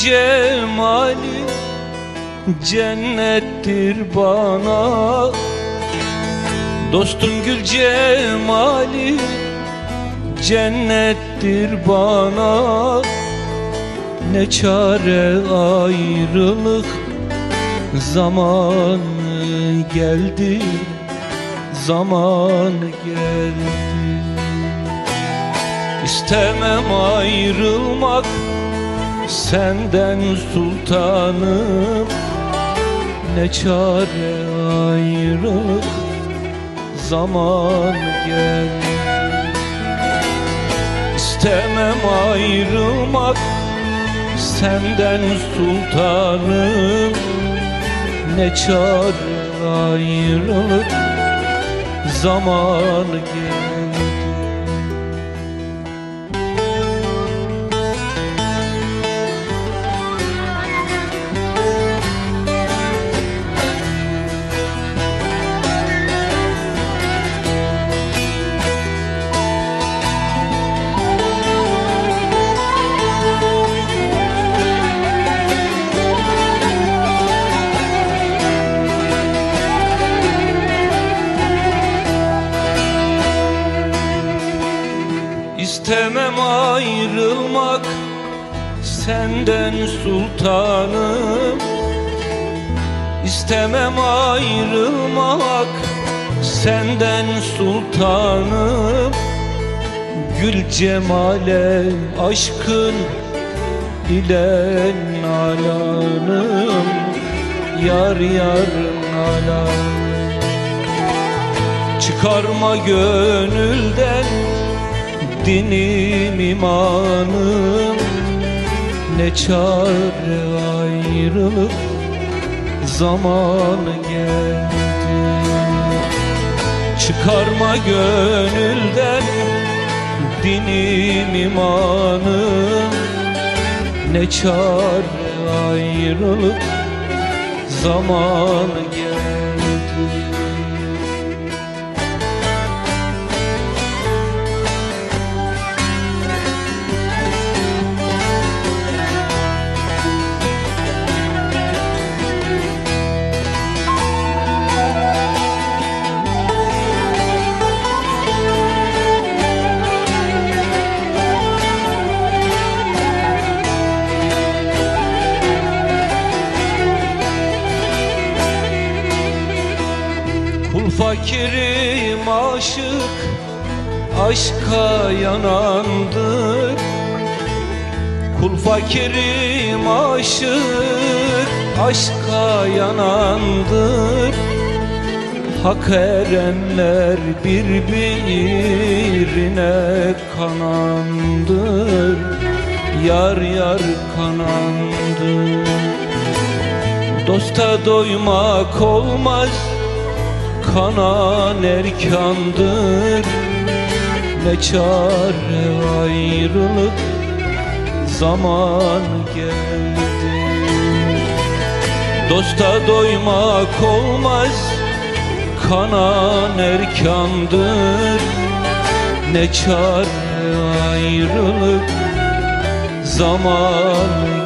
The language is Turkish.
Cemali cennettir bana. Dostun gül cemali cennettir bana. Ne çare ayrılık zamanı geldi Zaman geldi. İstemem ayrılmak senden sultanım Ne çare ayrılık zaman geldi İstemem ayrılmak senden sultanım Ne çare ayrılık zaman geldi İstemem ayrılmak senden sultanım. İstemem ayrılmak senden sultanım. Gül cemale aşkın ile nalanım. Yar yar nalanım Çıkarma gönülden dinim imanım Ne çare ayrılık zaman geldi. Çıkarma gönülden dinim imanım Ne çare ayrılık zaman geldi fakirim aşık Aşka yanandır. Kul fakirim aşık Aşka yanandır. Hak erenler birbirine kanandır. Yar yar kanandır. Dosta doymak olmaz Kanan erkandır. Ne çare ayrılık Zaman geldi. Dosta doymak olmaz Kanan erkandır. Ne çare ayrılık Zaman